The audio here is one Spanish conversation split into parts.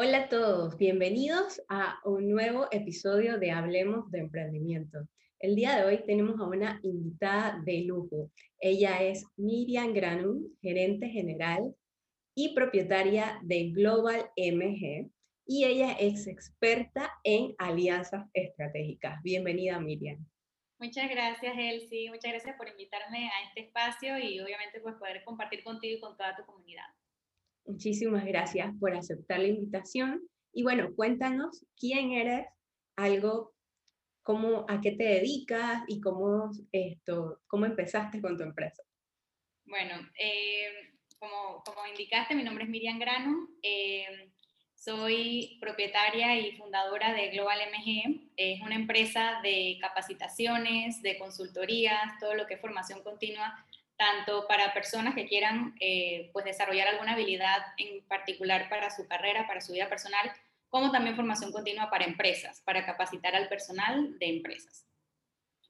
Hola a todos, bienvenidos a un nuevo episodio de Hablemos de Emprendimiento. El día de hoy tenemos a una invitada de lujo. Ella es Miriam Granum, gerente general y propietaria de Global MG, y ella es experta en alianzas estratégicas. Bienvenida, Miriam. Muchas gracias, Elsie. Muchas gracias por invitarme a este espacio y obviamente pues poder compartir contigo y con toda tu comunidad. Muchísimas gracias por aceptar la invitación. Y bueno, cuéntanos quién eres, algo, cómo, a qué te dedicas y cómo, esto, cómo empezaste con tu empresa. Bueno, eh, como, como, indicaste, mi nombre es Miriam Grano. Eh, soy propietaria y fundadora de Global MG. Es una empresa de capacitaciones, de consultorías, todo lo que es formación continua tanto para personas que quieran eh, pues desarrollar alguna habilidad en particular para su carrera, para su vida personal, como también formación continua para empresas, para capacitar al personal de empresas.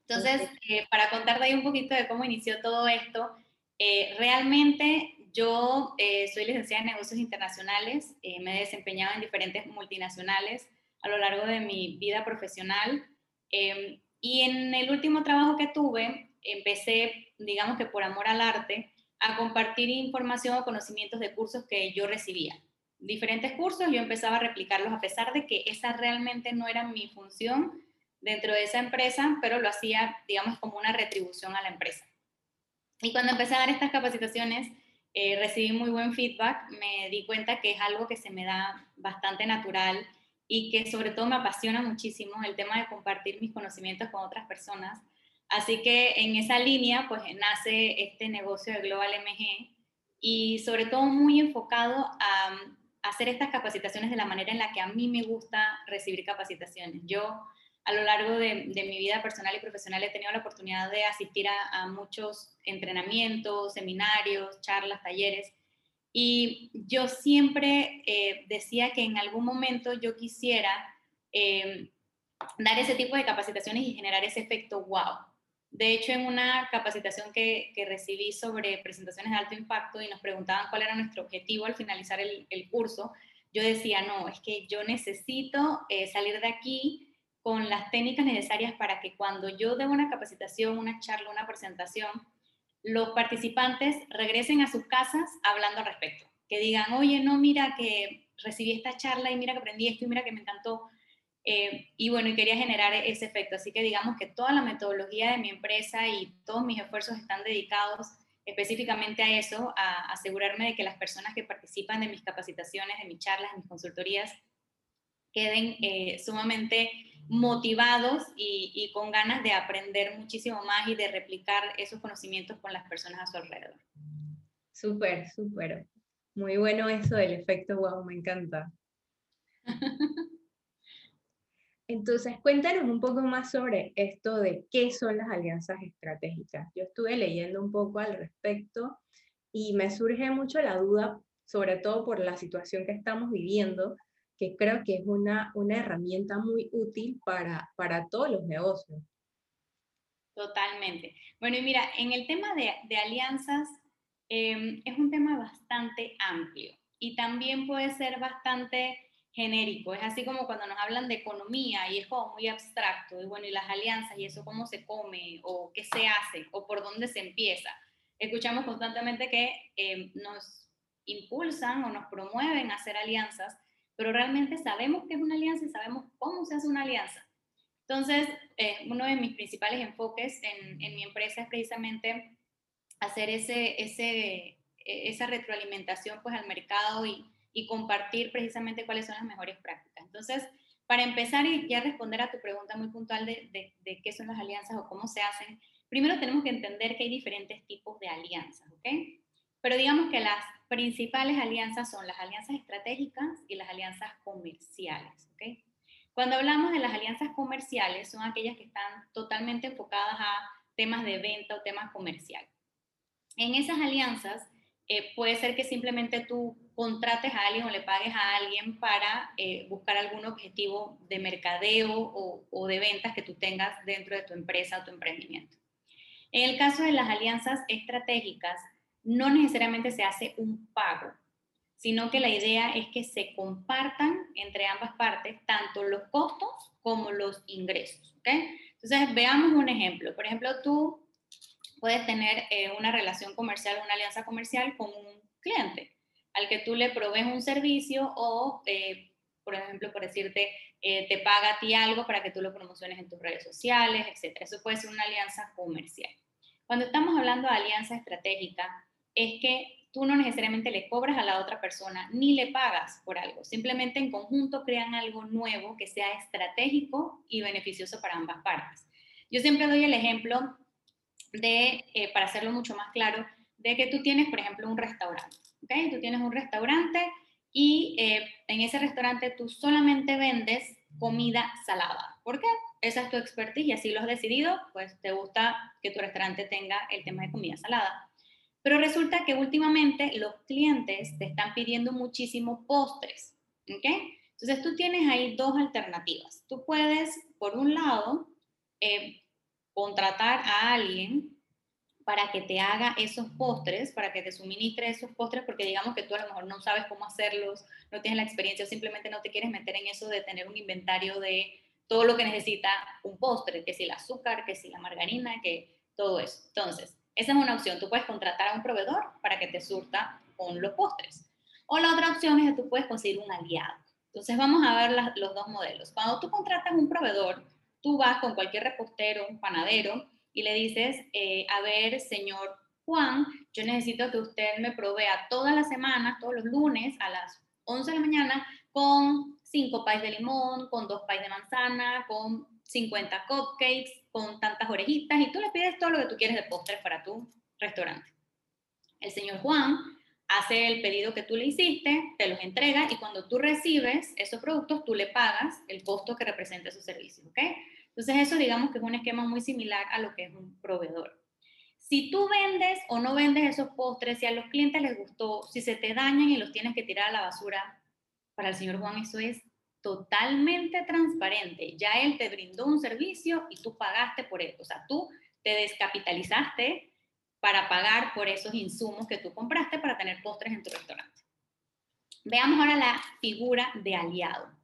Entonces, eh, para contar de ahí un poquito de cómo inició todo esto, eh, realmente yo soy licenciada en negocios internacionales, me he desempeñado en diferentes multinacionales a lo largo de mi vida profesional y en el último trabajo que tuve empecé, digamos que por amor al arte, a compartir información o conocimientos de cursos que yo recibía. Diferentes cursos, yo empezaba a replicarlos a pesar de que esa realmente no era mi función dentro de esa empresa, pero lo hacía, digamos, como una retribución a la empresa. Y cuando empecé a dar estas capacitaciones, eh, recibí muy buen feedback, me di cuenta que es algo que se me da bastante natural y que sobre todo me apasiona muchísimo el tema de compartir mis conocimientos con otras personas Así que en esa línea, pues nace este negocio de Global MG y sobre todo muy enfocado a, hacer estas capacitaciones de la manera en la que a mí me gusta recibir capacitaciones. Yo a lo largo de, mi vida personal y profesional he tenido la oportunidad de asistir a, muchos entrenamientos, seminarios, charlas, talleres. Y yo siempre eh, decía que en algún momento yo quisiera eh, dar ese tipo de capacitaciones y generar ese efecto wow. De hecho, en una capacitación que, recibí sobre presentaciones de alto impacto y nos preguntaban cuál era nuestro objetivo al finalizar el, curso, yo decía, no, es que yo necesito eh, salir de aquí con las técnicas necesarias para que cuando yo dé una capacitación, una charla, una presentación, los participantes regresen a sus casas hablando al respecto. Que digan, oye, no, mira que recibí esta charla y mira que aprendí esto y mira que me encantó. Eh, y bueno, y quería generar ese efecto. Así que digamos que toda la metodología de mi empresa y todos mis esfuerzos están dedicados específicamente a eso, a asegurarme de que las personas que participan de mis capacitaciones, de mis charlas, de mis consultorías, queden eh, sumamente motivados y, y, con ganas de aprender muchísimo más y de replicar esos conocimientos con las personas a su alrededor. Súper, súper. Muy bueno eso del efecto wow, me encanta. Entonces, cuéntanos un poco más sobre esto de qué son las alianzas estratégicas. Yo estuve leyendo un poco al respecto y me surge mucho la duda, sobre todo por la situación que estamos viviendo, que creo que es una, una herramienta muy útil para, para todos los negocios. Totalmente. Bueno, y mira, en el tema de, de alianzas em, es un tema bastante amplio y también puede ser bastante genérico, es así como cuando nos hablan de economía y es como muy abstracto, y bueno, y las alianzas y eso cómo se come o qué se hace o por dónde se empieza. Escuchamos constantemente que eh, nos impulsan o nos promueven a hacer alianzas, pero realmente sabemos qué es una alianza y sabemos cómo se hace una alianza. Entonces, eh, uno de mis principales enfoques en, en, mi empresa es precisamente hacer ese, ese, e, esa retroalimentación pues, al mercado y, y compartir precisamente cuáles son las mejores prácticas. Entonces, para empezar y ya responder a tu pregunta muy puntual de, de, qué son las alianzas o cómo se hacen, primero tenemos que entender que hay diferentes tipos de alianzas, ¿ok? Pero digamos que las principales alianzas son las alianzas estratégicas y las alianzas comerciales, ¿ok? Cuando hablamos de las alianzas comerciales, son aquellas que están totalmente enfocadas a temas de venta o temas comerciales. En esas alianzas, eh, puede ser que simplemente tú contrates a alguien o le pagues a alguien para eh, buscar algún objetivo de mercadeo o, de ventas que tú tengas dentro de tu empresa o tu emprendimiento. En el caso de las alianzas estratégicas, no necesariamente se hace un pago, sino que la idea es que se compartan entre ambas partes tanto los costos como los ingresos. Entonces, veamos un ejemplo. Por ejemplo, tú puedes tener eh, una relación comercial, una alianza comercial con un cliente al que tú le provees un servicio o, eh, por ejemplo, por decirte, eh, te paga a ti algo para que tú lo promociones en tus redes sociales, etc. Eso puede ser una alianza comercial. Cuando estamos hablando de alianza estratégica, es que tú no necesariamente le cobras a la otra persona ni le pagas por algo. Simplemente en conjunto crean algo nuevo que sea estratégico y beneficioso para ambas partes. Yo siempre doy el ejemplo de, eh, para hacerlo mucho más claro, de que tú tienes, por ejemplo, un restaurante. ¿Okay? Tú tienes un restaurante y eh, en ese restaurante tú solamente vendes comida salada. ¿Por qué? Esa es tu expertise y así lo has decidido, pues te gusta que tu restaurante tenga el tema de comida salada. Pero resulta que últimamente los clientes te están pidiendo muchísimo postres, ¿ok? Entonces tú tienes ahí dos alternativas. Tú puedes, por un lado, eh, contratar a alguien para que te haga esos postres, para que te suministre esos postres, porque digamos que tú a lo mejor no sabes cómo hacerlos, no tienes la experiencia simplemente no te quieres meter en eso de tener un inventario de todo lo que necesita un postre, que si el azúcar, que si la margarina, que todo eso. Entonces, esa es una opción. Tú puedes contratar a un proveedor para que te surta con los postres. O la otra opción es que tú puedes conseguir un aliado. Entonces vamos a ver los dos modelos. Cuando tú contratas un proveedor, tú vas con cualquier repostero, un panadero, y le dices, eh, a ver, señor Juan, yo necesito que usted me provea todas las semanas, todos los lunes a las 11 de la mañana, con cinco pies de limón, con dos pies de manzana, con 50 cupcakes, con tantas orejitas y tú le pides todo lo que tú quieres de postres para tu restaurante. El señor Juan hace el pedido que tú le hiciste, te los entrega y cuando tú recibes esos productos, tú le pagas el costo que representa su servicio, ¿ok? Entonces eso digamos que es un esquema muy similar a lo que es un proveedor. Si tú vendes o no vendes esos postres, si a los clientes les gustó, si se te dañan y los tienes que tirar a la basura, para el señor Juan eso es totalmente transparente. Ya él te brindó un servicio y tú pagaste por él. O sea, tú te descapitalizaste para pagar por esos insumos que tú compraste para tener postres en tu restaurante. Veamos ahora la figura de aliado.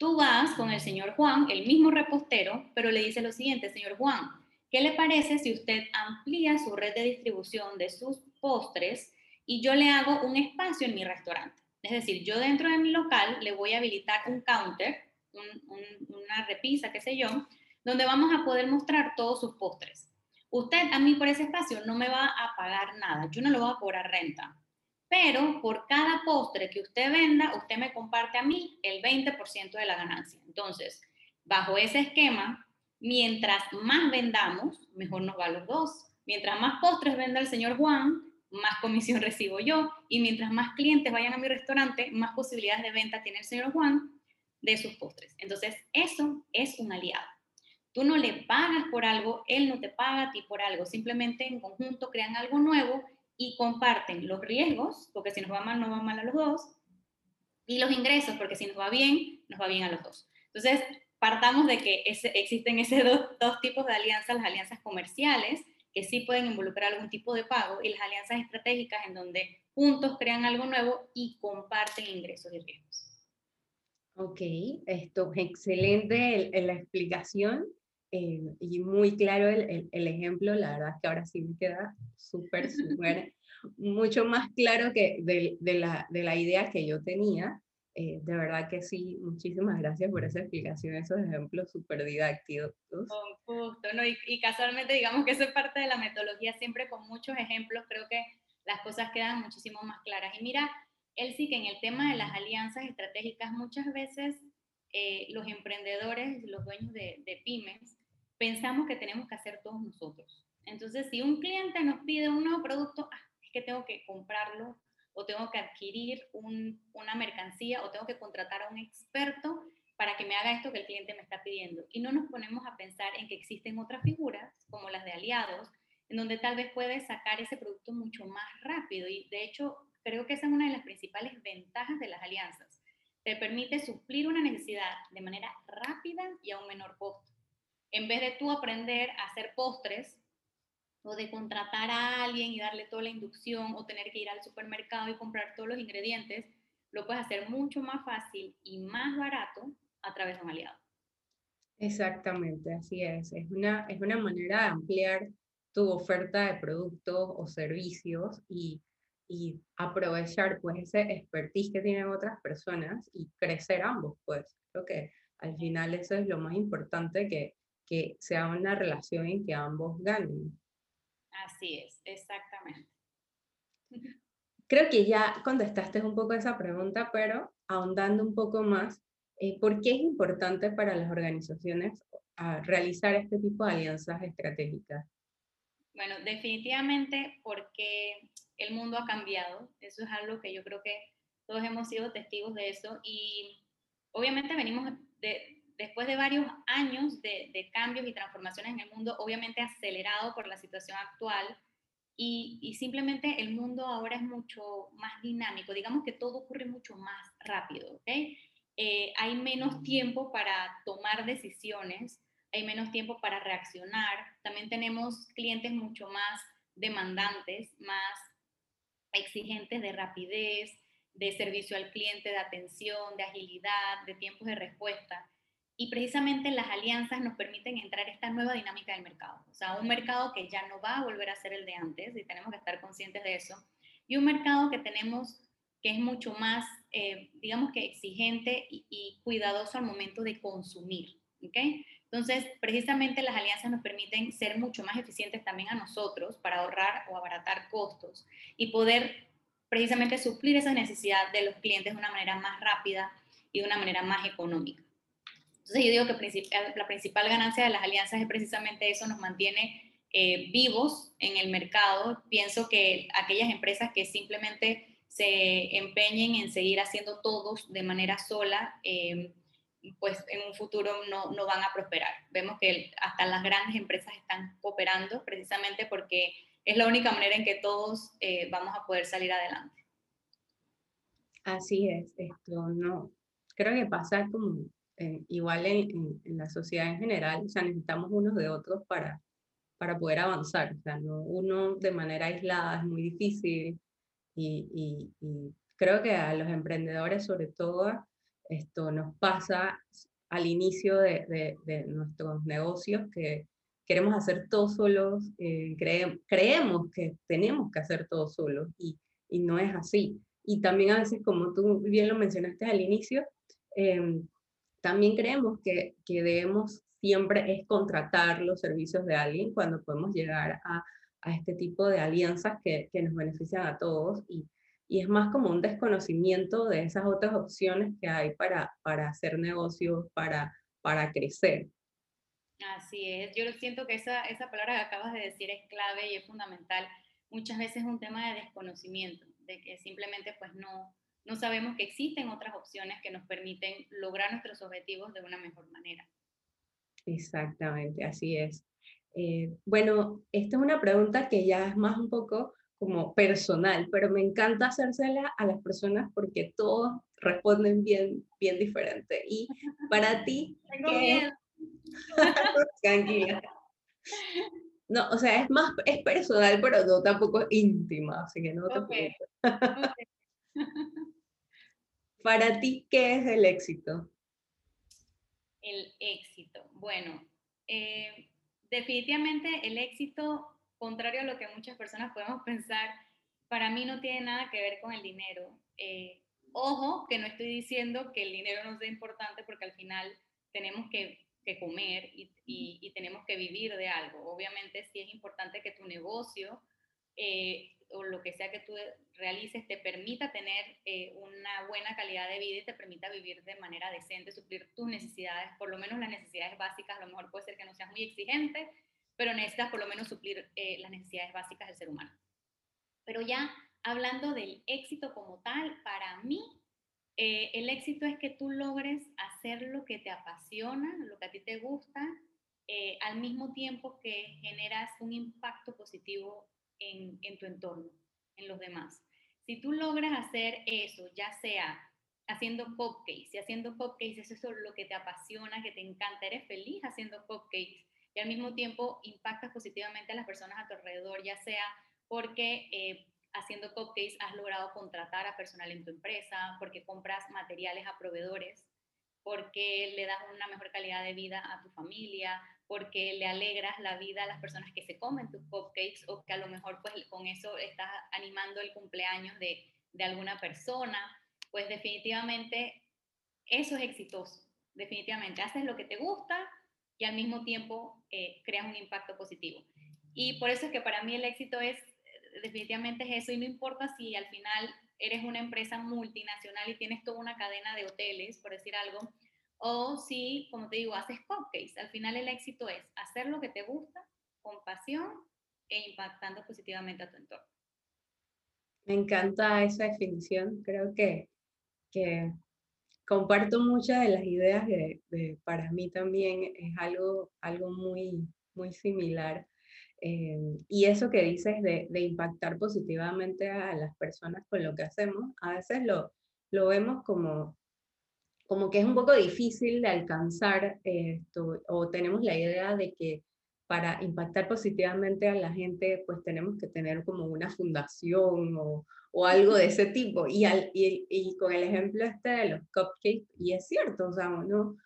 Tú vas con el señor Juan, el mismo repostero, pero le dice lo siguiente, señor Juan, ¿qué le parece si usted amplía su red de distribución de sus postres y yo le hago un espacio en mi restaurante? Es decir, yo dentro de mi local le voy a habilitar un counter, una repisa, qué sé yo, donde vamos a poder mostrar todos sus postres. Usted a mí por ese espacio no me va a pagar nada, yo no le voy a cobrar renta, pero por cada postre que usted venda, usted me comparte a mí el 20% de la ganancia. Entonces, bajo ese esquema, mientras más vendamos, mejor nos va a los dos. Mientras más postres venda el señor Juan, más comisión recibo yo y mientras más clientes vayan a mi restaurante, más posibilidades de venta tiene el señor Juan de sus postres. Entonces, eso es un aliado. Tú no le pagas por algo, él no te paga a ti por algo, simplemente en conjunto crean algo nuevo y comparten los riesgos, porque si nos va mal, nos va mal a los dos, y los ingresos, porque si nos va bien, nos va bien a los dos. Entonces, partamos de que existen esos dos, dos tipos de alianzas, las alianzas comerciales, que sí pueden involucrar algún tipo de pago y las alianzas estratégicas en donde juntos crean algo nuevo y comparten ingresos y riesgos. Ok, esto es excelente la explicación eh, y muy claro el, el, ejemplo. La verdad es que ahora sí me queda súper, súper, mucho más claro que de, de, la, de la idea que yo tenía. Eh, de verdad que sí, muchísimas gracias por esa explicación, esos ejemplos súper didácticos. Con gusto, ¿no? Y, y, casualmente digamos que eso es parte de la metodología, siempre con muchos ejemplos creo que las cosas quedan muchísimo más claras. Y mira, él sí que en el tema de las alianzas estratégicas muchas veces eh, los emprendedores, los dueños de, de pymes, pensamos que tenemos que hacer todos nosotros. Entonces, si un cliente nos pide un nuevo producto, ah, que tengo que comprarlo o tengo que adquirir una mercancía o tengo que contratar a un experto para que me haga esto que el cliente me está pidiendo. Y no nos ponemos a pensar en que existen otras figuras, como las de aliados, en donde tal vez puedes sacar ese producto mucho más rápido. Y de hecho, creo que esa es una de las principales ventajas de las alianzas. Te permite suplir una necesidad de manera rápida y a un menor costo. En vez de tú aprender a hacer postres o de contratar a alguien y darle toda la inducción o tener que ir al supermercado y comprar todos los ingredientes, lo puedes hacer mucho más fácil y más barato a través de un aliado. Exactamente, así es. Es una, es una manera de ampliar tu oferta de productos o servicios y, y aprovechar pues ese expertise que tienen otras personas y crecer ambos, pues. Creo que al final eso es lo más importante, que, que sea una relación en que ambos ganen. Así es, exactamente. Creo que ya contestaste un poco esa pregunta, pero ahondando un poco más, eh, ¿por qué es importante para las organizaciones realizar este tipo de alianzas estratégicas? Bueno, definitivamente porque el mundo ha cambiado. Eso es algo que yo creo que todos hemos sido testigos de eso. Y obviamente venimos de, después de varios años de, de, cambios y transformaciones en el mundo, obviamente acelerado por la situación actual, y, y, simplemente el mundo ahora es mucho más dinámico, digamos que todo ocurre mucho más rápido, ¿ok? Eh, hay menos tiempo para tomar decisiones, hay menos tiempo para reaccionar, también tenemos clientes mucho más demandantes, más exigentes de rapidez, de servicio al cliente, de atención, de agilidad, de tiempos de respuesta. Y precisamente las alianzas nos permiten entrar a esta nueva dinámica del mercado. O sea, un mercado que ya no va a volver a ser el de antes y tenemos que estar conscientes de eso. Y un mercado que tenemos que es mucho más, eh, digamos que exigente y, cuidadoso al momento de consumir. ¿okay? Entonces, precisamente las alianzas nos permiten ser mucho más eficientes también a nosotros para ahorrar o abaratar costos y poder precisamente suplir esa necesidad de los clientes de una manera más rápida y de una manera más económica. Entonces yo digo que la principal ganancia de las alianzas es precisamente eso, nos mantiene eh, vivos en el mercado. Pienso que aquellas empresas que simplemente se empeñen en seguir haciendo todos de manera sola, eh, pues en un futuro no, no, van a prosperar. Vemos que hasta las grandes empresas están cooperando precisamente porque es la única manera en que todos eh, vamos a poder salir adelante. Así es, esto no, creo que pasa como eh, igual en, en, la sociedad en general, o sea, necesitamos unos de otros para, para poder avanzar, o sea, no, uno de manera aislada es muy difícil y, y, creo que a los emprendedores sobre todo esto nos pasa al inicio de, de, de nuestros negocios que queremos hacer todo solos, eh, creemos que tenemos que hacer todo solos y, y, no es así. Y también a veces, como tú bien lo mencionaste al inicio, eh, también creemos que, que debemos siempre es contratar los servicios de alguien cuando podemos llegar a, a este tipo de alianzas que, que, nos benefician a todos y, y, es más como un desconocimiento de esas otras opciones que hay para, para hacer negocios, para, para crecer. Así es, yo siento que esa, esa palabra que acabas de decir es clave y es fundamental. Muchas veces es un tema de desconocimiento, de que simplemente pues no, no sabemos que existen otras opciones que nos permiten lograr nuestros objetivos de una mejor manera. Exactamente, así es. Eh, bueno, esta es una pregunta que ya es más un poco como personal, pero me encanta hacérsela a las personas porque todos responden bien, bien diferente. Y para ti, ¿qué Tranquila. No, o sea, es más, es personal, pero no tampoco íntima, así que no te okay. Para ti, ¿qué es el éxito? El éxito. Bueno, eh, definitivamente el éxito, contrario a lo que muchas personas podemos pensar, para mí no tiene nada que ver con el dinero. Eh, ojo, que no estoy diciendo que el dinero no sea importante porque al final tenemos que, comer y, tenemos que vivir de algo. Obviamente sí es importante que tu negocio eh, o lo que sea que tú realices te permita tener eh, una buena calidad de vida y te permita vivir de manera decente, suplir tus necesidades, por lo menos las necesidades básicas, a lo mejor puede ser que no seas muy exigente, pero necesitas por lo menos suplir eh, las necesidades básicas del ser humano. Pero ya hablando del éxito como tal, para mí eh, el éxito es que tú logres hacer lo que te apasiona, lo que a ti te gusta, eh, al mismo tiempo que generas un impacto positivo en, tu entorno, en los demás. Si tú logras hacer eso, ya sea haciendo cupcakes, y haciendo cupcakes eso es lo que te apasiona, que te encanta, eres feliz haciendo cupcakes, y al mismo tiempo impactas positivamente a las personas a tu alrededor, ya sea porque eh, haciendo cupcakes has logrado contratar a personal en tu empresa, porque compras materiales a proveedores, porque le das una mejor calidad de vida a tu familia, porque le alegras la vida a las personas que se comen tus cupcakes o que a lo mejor pues con eso estás animando el cumpleaños de, de alguna persona, pues definitivamente eso es exitoso, definitivamente. Haces lo que te gusta y al mismo tiempo eh, creas un impacto positivo. Y por eso es que para mí el éxito es, definitivamente es eso, y no importa si al final eres una empresa multinacional y tienes toda una cadena de hoteles, por decir algo, o si, como te digo, haces cupcakes. Al final el éxito es hacer lo que te gusta, con pasión e impactando positivamente a tu entorno. Me encanta esa definición. Creo que, que comparto muchas de las ideas de, para mí también es algo, algo muy, muy similar. Eh, y eso que dices de, de, impactar positivamente a las personas con lo que hacemos, a veces lo, lo vemos como, como que es un poco difícil de alcanzar esto, o tenemos la idea de que para impactar positivamente a la gente, pues tenemos que tener como una fundación o, o algo de ese tipo. Y, al, y, y, con el ejemplo este de los cupcakes, y es cierto, o sea, uno,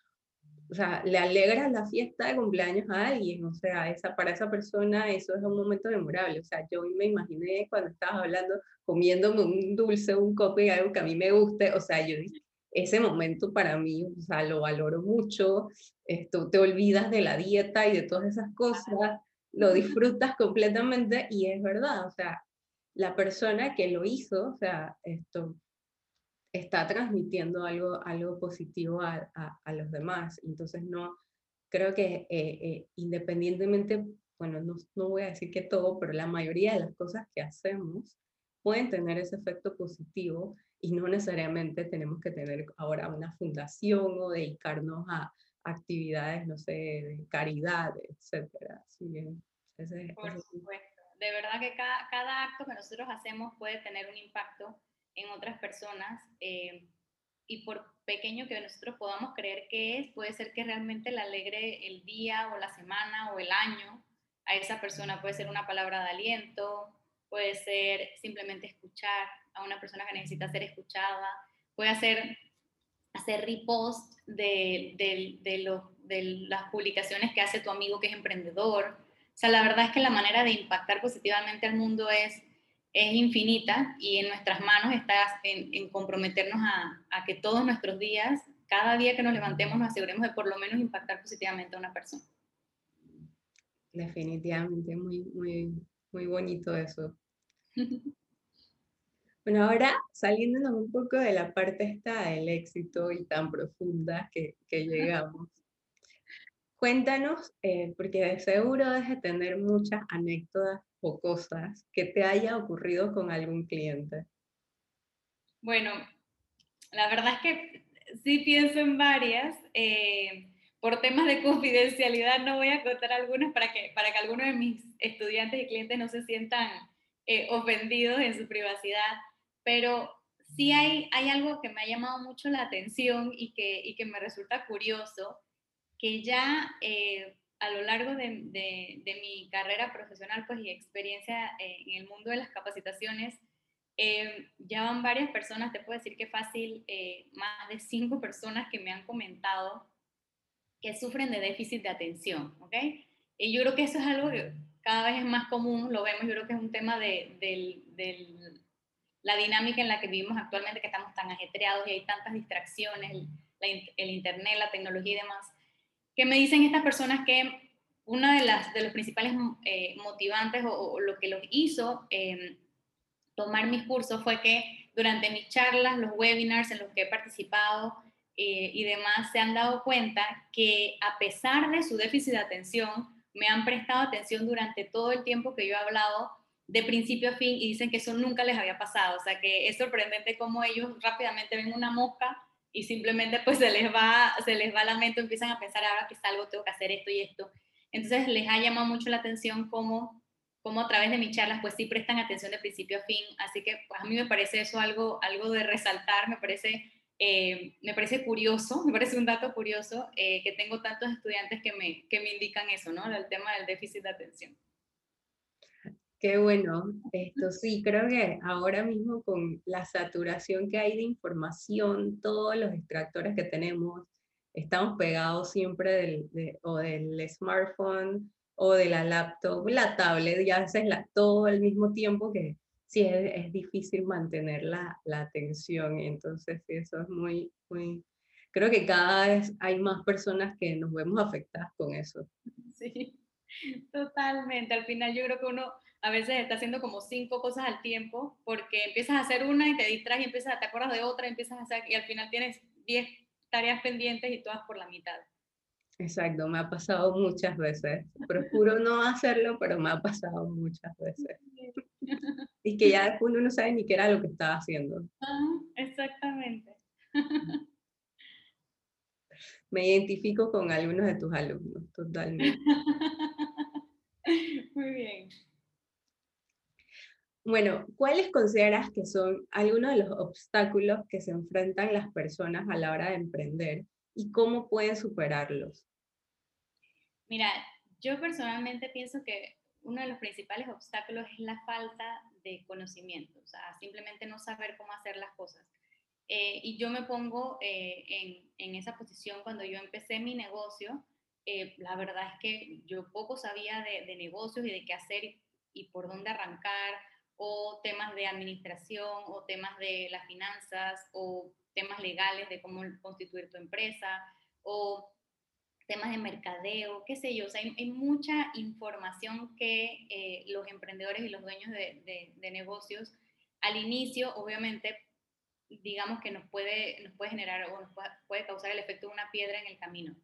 o sea, le alegras la fiesta de cumpleaños a alguien, o sea, esa, para esa persona eso es un momento memorable. O sea, yo me imaginé cuando estabas hablando, comiéndome un dulce, un cupcake, algo que a mí me guste, o sea, yo dije, ese momento para mí, o sea, lo valoro mucho, esto, te olvidas de la dieta y de todas esas cosas, lo disfrutas completamente y es verdad, o sea, la persona que lo hizo, o sea, esto está transmitiendo algo, algo positivo a, a, los demás. Entonces, no, creo que eh, eh, independientemente, bueno, no, no voy a decir que todo, pero la mayoría de las cosas que hacemos pueden tener ese efecto positivo y no necesariamente tenemos que tener ahora una fundación o dedicarnos a actividades, no sé, de caridad, etcétera. Por supuesto de verdad que cada, cada, acto que nosotros hacemos puede tener un impacto en otras personas eh, y por pequeño que nosotros podamos creer que es, puede ser que realmente le alegre el día o la semana o el año a esa persona. Puede ser una palabra de aliento, puede ser simplemente escuchar a una persona que necesita ser escuchada, puede hacer, hacer repost de, de, de, de las publicaciones que hace tu amigo que es emprendedor o sea, la verdad es que la manera de impactar positivamente al mundo es, es infinita y en nuestras manos está en, comprometernos a, a, que todos nuestros días, cada día que nos levantemos, nos aseguremos de por lo menos impactar positivamente a una persona. Definitivamente, muy, muy, muy bonito eso. Bueno, ahora saliéndonos un poco de la parte esta del éxito y tan profunda que, que llegamos, Cuéntanos, eh, porque de seguro debes de tener muchas anécdotas o cosas que te haya ocurrido con algún cliente. Bueno, la verdad es que sí pienso en varias. Eh, por temas de confidencialidad no voy a contar algunas para que, para que algunos de mis estudiantes y clientes no se sientan eh, ofendidos en su privacidad, pero sí hay, hay algo que me ha llamado mucho la atención y que, y que me resulta curioso que ya eh, a lo largo de, mi carrera profesional pues, y experiencia eh, en el mundo de las capacitaciones, eh, ya van varias personas, te puedo decir que fácil, más de cinco personas que me han comentado que sufren de déficit de atención, ¿ok? Y yo creo que eso es algo que cada vez es más común, lo vemos, yo creo que es un tema de, la dinámica en la que vivimos actualmente, que estamos tan ajetreados y hay tantas distracciones, el Internet, la tecnología y demás que me dicen estas personas que una de las de los principales eh, motivantes o, lo que los hizo em, tomar mis cursos fue que durante mis charlas, los webinars en los que he participado eh, y demás, se han dado cuenta que a pesar de su déficit de atención, me han prestado atención durante todo el tiempo que yo he hablado de principio a fin y dicen que eso nunca les había pasado. O sea que es sorprendente cómo ellos rápidamente ven una mosca y simplemente pues se les va, se les va la mente, empiezan a pensar ahora que salgo, tengo que hacer esto y esto. Entonces les ha llamado mucho la atención cómo, cómo a través de mis charlas pues sí prestan atención de principio a fin, así que pues, a mí me parece eso algo, algo de resaltar, me parece eh, me parece curioso, me parece un dato curioso eh, que tengo tantos estudiantes que me, que me indican eso, ¿no? El tema del déficit de atención. Qué bueno, esto sí, creo que ahora mismo con la saturación que hay de información, todos los extractores que tenemos, estamos pegados siempre del, o del smartphone o de la laptop, la tablet, ya haces la, todo al mismo tiempo que sí es, difícil mantener la, la, atención. Entonces, eso es muy, muy, creo que cada vez hay más personas que nos vemos afectadas con eso. Sí, totalmente. Al final yo creo que uno a veces está haciendo como cinco cosas al tiempo porque empiezas a hacer una y te distraes y empiezas, te acuerdas de otra y empiezas a hacer, y al final tienes diez tareas pendientes y todas por la mitad. Exacto, me ha pasado muchas veces. Procuro no hacerlo, pero me ha pasado muchas veces. y que ya uno no sabe ni qué era lo que estaba haciendo. Ah, exactamente. me identifico con algunos de tus alumnos, totalmente. Muy bien. Bueno, ¿cuáles consideras que son algunos de los obstáculos que se enfrentan las personas a la hora de emprender y cómo pueden superarlos? Mira, yo personalmente pienso que uno de los principales obstáculos es la falta de conocimiento, o sea, simplemente no saber cómo hacer las cosas. Eh, y yo me pongo eh, en, esa posición cuando yo empecé mi negocio. Eh, la verdad es que yo poco sabía de, de negocios y de qué hacer y, y por dónde arrancar o temas de administración, o temas de las finanzas, o temas legales de cómo constituir tu empresa, o temas de mercadeo, qué sé yo. O sea, hay, mucha información que eh, los emprendedores y los dueños de, negocios al inicio, obviamente, digamos que nos puede, nos puede generar o nos puede, causar el efecto de una piedra en el camino.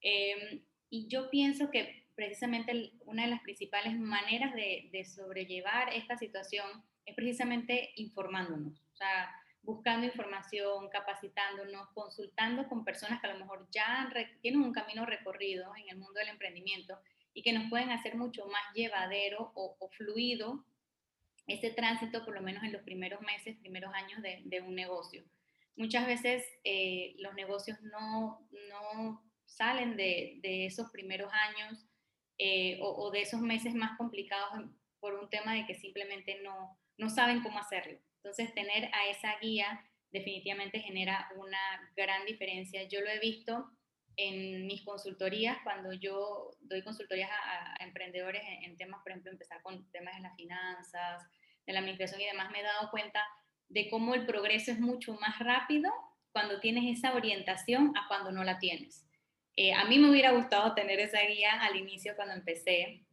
Em, y yo pienso que precisamente una de las principales maneras de, sobrellevar esta situación es precisamente informándonos, o sea, buscando información, capacitándonos, consultando con personas que a lo mejor ya tienen un camino recorrido en el mundo del emprendimiento y que nos pueden hacer mucho más llevadero o, fluido ese tránsito, por lo menos en los primeros meses, primeros años de, un negocio. Muchas veces eh, los negocios no, no salen de, de, esos primeros años eh, o, de esos meses más complicados por un tema de que simplemente no, no saben cómo hacerlo. Entonces, tener a esa guía definitivamente genera una gran diferencia. Yo lo he visto en mis consultorías, cuando yo doy consultorías a, emprendedores en, temas, por ejemplo, empezar con temas de las finanzas, de la administración y demás, me he dado cuenta de cómo el progreso es mucho más rápido cuando tienes esa orientación a cuando no la tienes. Eh, a mí me hubiera gustado tener esa guía al inicio cuando empecé,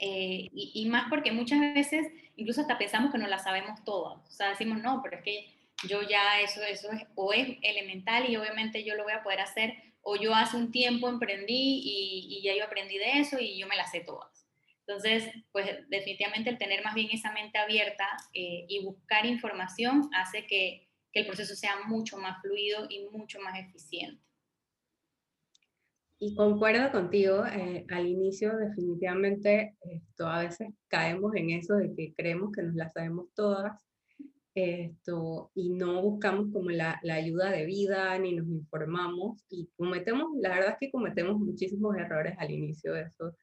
eh, y, más porque muchas veces incluso hasta pensamos que no la sabemos todas, o sea, decimos, no, pero es que yo ya eso, eso es, o es elemental y obviamente yo lo voy a poder hacer, o yo hace un tiempo emprendí y, ya yo aprendí de eso y yo me las sé todas. Entonces, pues definitivamente el tener más bien esa mente abierta eh, y buscar información hace que el proceso sea mucho más fluido y mucho más eficiente. Y concuerdo contigo, eh, al inicio definitivamente esto, a veces caemos en eso de que creemos que nos las sabemos todas esto, y no buscamos como la, la, ayuda de vida ni nos informamos y cometemos, la verdad es que cometemos muchísimos errores al inicio de eso.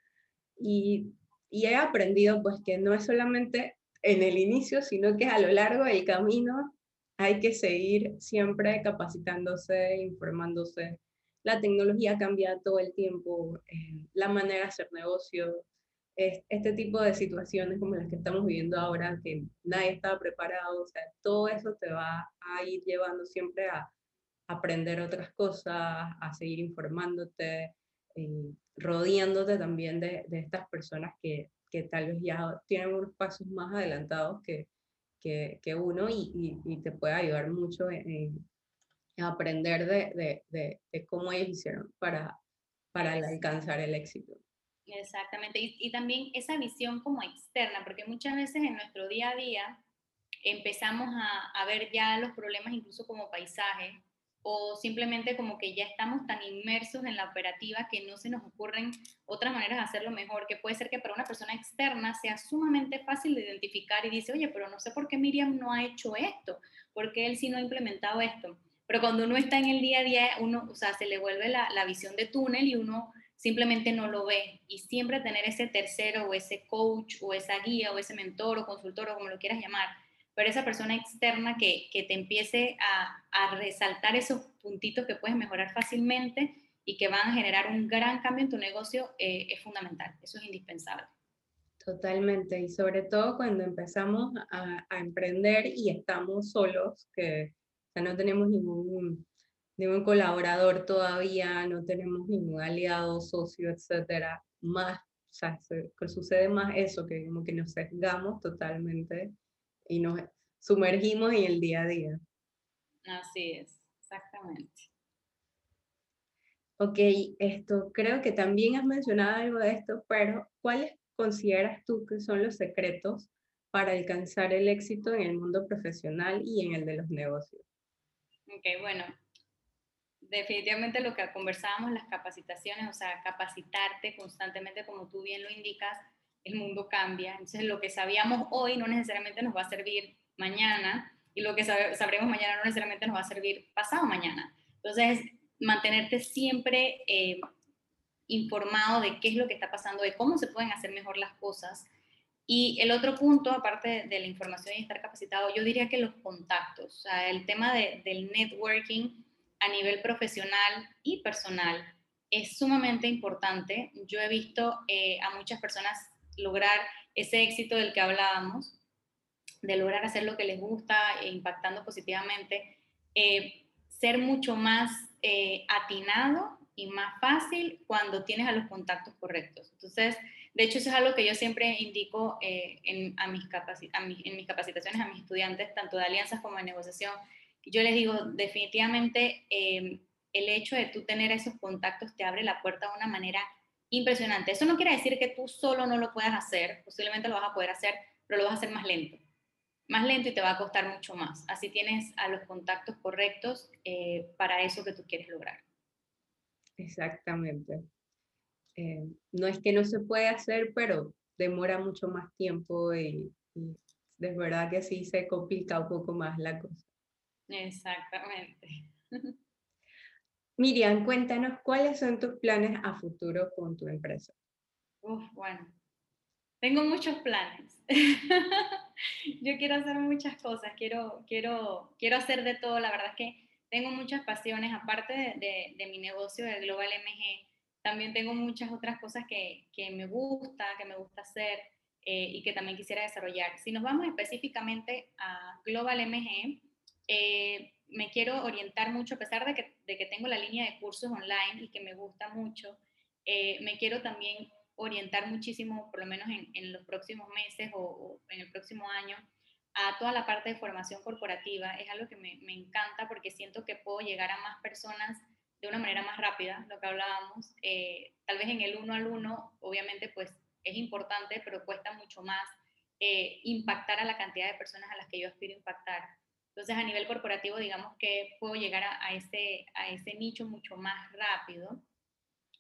Y, y he aprendido pues que no es solamente en el inicio, sino que a lo largo del camino hay que seguir siempre capacitándose, informándose la tecnología cambia todo el tiempo, eh, la manera de hacer negocio, este tipo de situaciones como las que estamos viviendo ahora, que nadie estaba preparado, o sea, todo eso te va a ir llevando siempre a aprender otras cosas, a seguir informándote, eh, rodeándote también de, de estas personas que, que, tal vez ya tienen unos pasos más adelantados que, que, que uno y, y, te puede ayudar mucho en, aprender de, de, de, cómo ellos hicieron para, para alcanzar el éxito. Exactamente, y, y, también esa visión como externa, porque muchas veces en nuestro día a día empezamos a, a ver ya los problemas incluso como paisaje o simplemente como que ya estamos tan inmersos en la operativa que no se nos ocurren otras maneras de hacerlo mejor, que puede ser que para una persona externa sea sumamente fácil de identificar y dice, oye, pero no sé por qué Miriam no ha hecho esto, porque él sí no ha implementado esto pero cuando uno está en el día a día, uno, o sea, se le vuelve la, la visión de túnel y uno simplemente no lo ve. Y siempre tener ese tercero o ese coach o esa guía o ese mentor o consultor o como lo quieras llamar, pero esa persona externa que, que te empiece a, a, resaltar esos puntitos que puedes mejorar fácilmente y que van a generar un gran cambio en tu negocio eh, es fundamental. Eso es indispensable. Totalmente, y sobre todo cuando empezamos a, a emprender y estamos solos, que o no tenemos ningún, ningún colaborador todavía, no tenemos ningún aliado, socio, etcétera, más, o sea, se, sucede más eso, que como que nos sesgamos totalmente y nos sumergimos en el día a día. Así es, exactamente. Ok, esto creo que también has mencionado algo de esto, pero ¿cuáles consideras tú que son los secretos para alcanzar el éxito en el mundo profesional y en el de los negocios? Ok, bueno, definitivamente lo que conversábamos, las capacitaciones, o sea, capacitarte constantemente, como tú bien lo indicas, el mundo cambia. Entonces, lo que sabíamos hoy no necesariamente nos va a servir mañana y lo que sabremos mañana no necesariamente nos va a servir pasado mañana. Entonces, mantenerte siempre eh, informado de qué es lo que está pasando, de cómo se pueden hacer mejor las cosas. Y el otro punto, aparte de la información y estar capacitado, yo diría que los contactos, o sea, el tema de, del networking a nivel profesional y personal es sumamente importante. Yo he visto eh, a muchas personas lograr ese éxito del que hablábamos, de lograr hacer lo que les gusta, e impactando positivamente, eh, ser mucho más eh, atinado y más fácil cuando tienes a los contactos correctos. Entonces, de hecho, eso es algo que yo siempre indico eh, en, a mis a en mis capacitaciones a mis estudiantes, tanto de alianzas como de negociación. Yo les digo, definitivamente, em, el hecho de tú tener esos contactos te abre la puerta de una manera impresionante. Eso no quiere decir que tú solo no lo puedas hacer, posiblemente lo vas a poder hacer, pero lo vas a hacer más lento más lento y te va a costar mucho más. Así tienes a los contactos correctos eh, para eso que tú quieres lograr. Exactamente. Eh, no es que no se puede hacer, pero demora mucho más tiempo y, y es verdad que sí se complica un poco más la cosa. Exactamente. Miriam, cuéntanos cuáles son tus planes a futuro con tu empresa. Uf, bueno, tengo muchos planes. yo quiero hacer muchas cosas, quiero, quiero, quiero hacer de todo. La verdad es que tengo muchas pasiones, aparte de, de, mi negocio de Global MG, también tengo muchas otras cosas que, que me gusta, que me gusta hacer eh, y que también quisiera desarrollar. Si nos vamos específicamente a Global MG, eh, me quiero orientar mucho, a pesar de que, de que, tengo la línea de cursos online y que me gusta mucho, eh, me quiero también orientar muchísimo, por lo menos en, en los próximos meses o, o, en el próximo año, a toda la parte de formación corporativa. Es algo que me, me, encanta porque siento que puedo llegar a más personas de una manera más rápida, lo que hablábamos. Eh, tal vez en el uno al uno, obviamente, pues es importante, pero cuesta mucho más eh, impactar a la cantidad de personas a las que yo aspiro impactar. Entonces, a nivel corporativo, digamos que puedo llegar a, a, ese, a ese nicho mucho más rápido.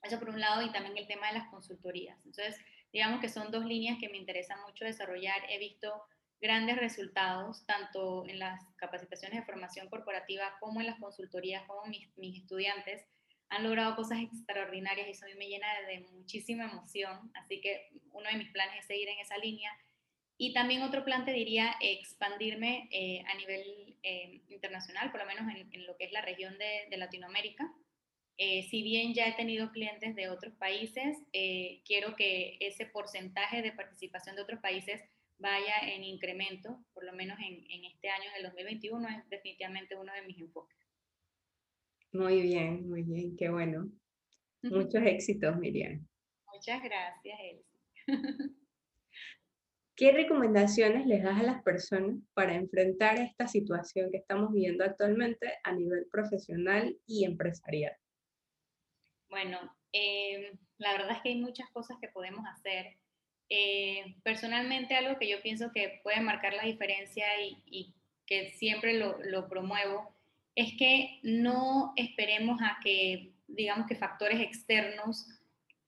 Eso por un lado, y también el tema de las consultorías. Entonces, digamos que son dos líneas que me interesa mucho desarrollar. He visto grandes resultados, tanto en las capacitaciones de formación corporativa como en las consultorías, como mis, estudiantes han logrado cosas extraordinarias y eso a mí me llena de muchísima emoción. Así que uno de mis planes es seguir en esa línea. Y también otro plan te diría expandirme eh, a nivel eh, internacional, por lo menos en, lo que es la región de, Latinoamérica. Eh, si bien ya he tenido clientes de otros países, quiero que ese porcentaje de participación de otros países vaya en incremento, por lo menos en, en este año, en el 2021, es definitivamente uno de mis enfoques. Muy bien, muy bien, qué bueno. Muchos éxitos, Miriam. Muchas gracias, Elsie. ¿Qué recomendaciones les das a las personas para enfrentar esta situación que estamos viviendo actualmente a nivel profesional y empresarial? Bueno, eh, la verdad es que hay muchas cosas que podemos hacer. Eh, personalmente, algo que yo pienso que puede marcar la diferencia y, que siempre lo, promuevo es que no esperemos a que, digamos que factores externos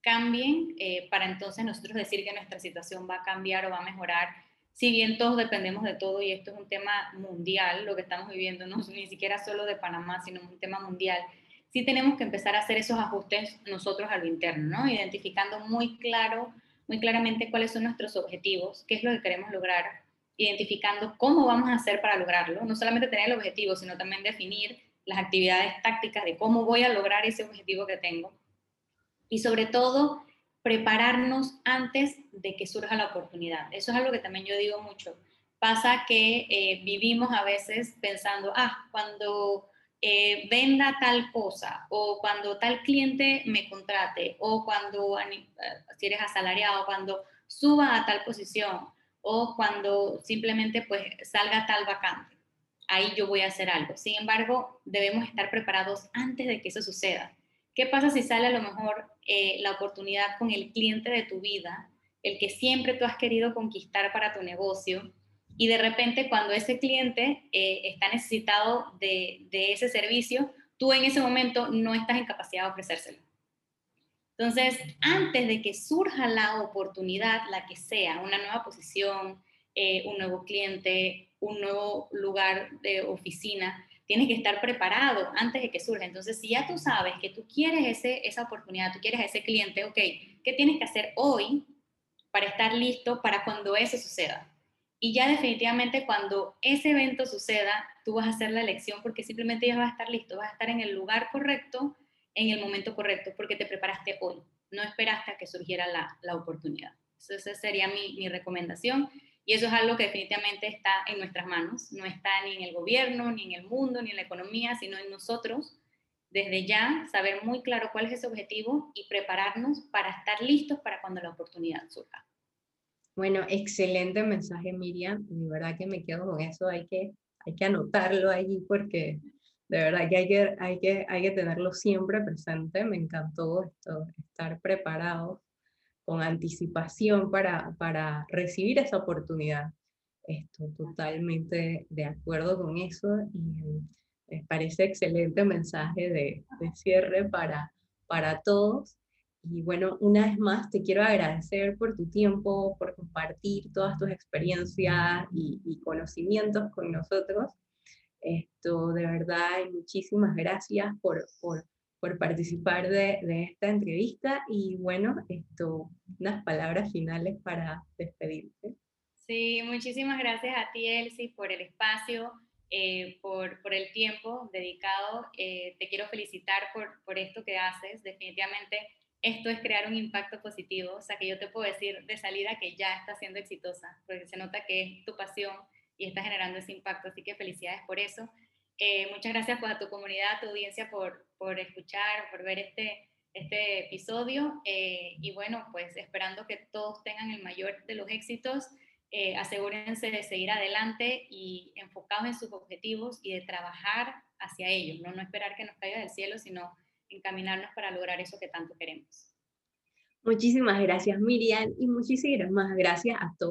cambien eh, para entonces nosotros decir que nuestra situación va a cambiar o va a mejorar, si bien todos dependemos de todo y esto es un tema mundial, lo que estamos viviendo, no ni siquiera solo de Panamá, sino un tema mundial, sí tenemos que empezar a hacer esos ajustes nosotros a lo interno, ¿no? Identificando muy claro, muy claramente cuáles son nuestros objetivos, qué es lo que queremos lograr, identificando cómo vamos a hacer para lograrlo, no solamente tener el objetivo, sino también definir las actividades tácticas de cómo voy a lograr ese objetivo que tengo. Y sobre todo, prepararnos antes de que surja la oportunidad. Eso es algo que también yo digo mucho. Pasa que eh, vivimos a veces pensando, ah, cuando eh, venda tal cosa, o cuando tal cliente me contrate, o cuando, eh, si eres asalariado, cuando suba a tal posición, o cuando simplemente pues salga tal vacante. Ahí yo voy a hacer algo. Sin embargo, debemos estar preparados antes de que eso suceda. ¿Qué pasa si sale a lo mejor eh, la oportunidad con el cliente de tu vida, el que siempre tú has querido conquistar para tu negocio? Y de repente cuando ese cliente eh, está necesitado de, ese servicio, tú en ese momento no estás en capacidad de ofrecérselo. Entonces, antes de que surja la oportunidad, la que sea, una nueva posición, eh, un nuevo cliente, un nuevo lugar de oficina, tienes que estar preparado antes de que surja. Entonces, si ya tú sabes que tú quieres ese, esa oportunidad, tú quieres a ese cliente, ok, ¿qué tienes que hacer hoy para estar listo para cuando eso suceda? Y ya definitivamente cuando ese evento suceda, tú vas a hacer la elección porque simplemente ya vas a estar listo, vas a estar en el lugar correcto, en el momento correcto, porque te preparaste hoy, no esperaste a que surgiera la, la oportunidad. esa sería mi, mi recomendación. Y eso es algo que definitivamente está en nuestras manos, no está ni en el gobierno, ni en el mundo, ni en la economía, sino en nosotros. Desde ya, saber muy claro cuál es ese objetivo y prepararnos para estar listos para cuando la oportunidad surja. Bueno, excelente mensaje, Miriam. De verdad que me quedo con eso. Hay que, hay que anotarlo allí porque de verdad que hay que, hay que, hay que tenerlo siempre presente. Me encantó esto, estar preparados con anticipación para, para recibir esa oportunidad. Estoy totalmente de acuerdo con eso y me parece excelente mensaje de, de cierre para, para todos. Y bueno, una vez más te quiero agradecer por tu tiempo, por compartir todas tus experiencias y, y conocimientos con nosotros. Esto de verdad, muchísimas gracias por, por por participar de, de, esta entrevista y bueno, esto, unas palabras finales para despedirte. Sí, muchísimas gracias a ti, Elsie, por el espacio, eh, por, por, el tiempo dedicado. Eh, te quiero felicitar por, por esto que haces. Definitivamente esto es crear un impacto positivo, o sea que yo te puedo decir de salida que ya está siendo exitosa, porque se nota que es tu pasión y está generando ese impacto, así que felicidades por eso. Eh, muchas gracias pues, a tu comunidad, a tu audiencia por, por escuchar, por ver este, este episodio. Eh, y bueno, pues esperando que todos tengan el mayor de los éxitos. Eh, asegúrense de seguir adelante y enfocados en sus objetivos y de trabajar hacia ellos, ¿no? no esperar que nos caiga del cielo, sino encaminarnos para lograr eso que tanto queremos. Muchísimas gracias Miriam y muchísimas gracias a todos.